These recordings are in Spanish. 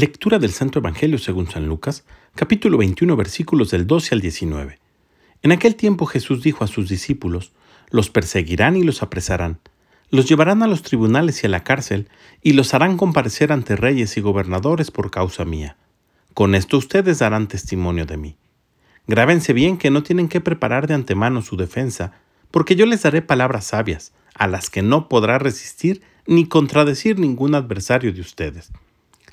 Lectura del Santo Evangelio según San Lucas, capítulo 21, versículos del 12 al 19. En aquel tiempo Jesús dijo a sus discípulos, los perseguirán y los apresarán, los llevarán a los tribunales y a la cárcel, y los harán comparecer ante reyes y gobernadores por causa mía. Con esto ustedes darán testimonio de mí. Grábense bien que no tienen que preparar de antemano su defensa, porque yo les daré palabras sabias, a las que no podrá resistir ni contradecir ningún adversario de ustedes.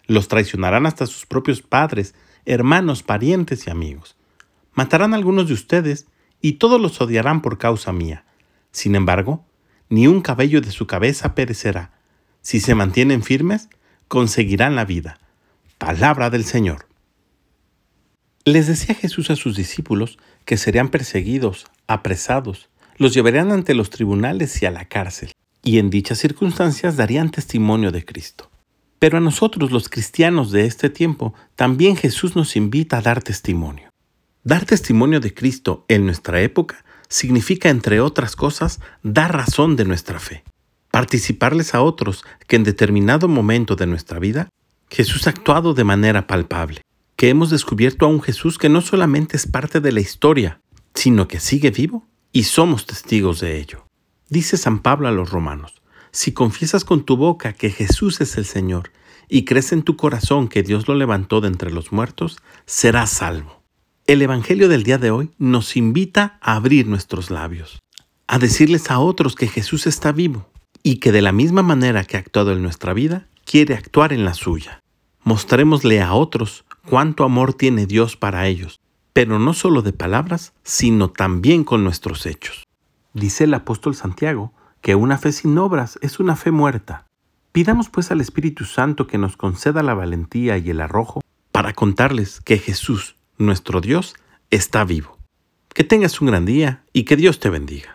Los traicionarán hasta sus propios padres, hermanos, parientes y amigos. Matarán algunos de ustedes y todos los odiarán por causa mía. Sin embargo, ni un cabello de su cabeza perecerá. Si se mantienen firmes, conseguirán la vida. Palabra del Señor. Les decía Jesús a sus discípulos que serían perseguidos, apresados, los llevarían ante los tribunales y a la cárcel, y en dichas circunstancias darían testimonio de Cristo. Pero a nosotros los cristianos de este tiempo también Jesús nos invita a dar testimonio. Dar testimonio de Cristo en nuestra época significa, entre otras cosas, dar razón de nuestra fe. Participarles a otros que en determinado momento de nuestra vida Jesús ha actuado de manera palpable que hemos descubierto a un Jesús que no solamente es parte de la historia, sino que sigue vivo y somos testigos de ello. Dice San Pablo a los romanos, si confiesas con tu boca que Jesús es el Señor y crees en tu corazón que Dios lo levantó de entre los muertos, serás salvo. El Evangelio del día de hoy nos invita a abrir nuestros labios, a decirles a otros que Jesús está vivo y que de la misma manera que ha actuado en nuestra vida, quiere actuar en la suya. Mostrémosle a otros cuánto amor tiene Dios para ellos, pero no solo de palabras, sino también con nuestros hechos. Dice el apóstol Santiago que una fe sin obras es una fe muerta. Pidamos pues al Espíritu Santo que nos conceda la valentía y el arrojo para contarles que Jesús, nuestro Dios, está vivo. Que tengas un gran día y que Dios te bendiga.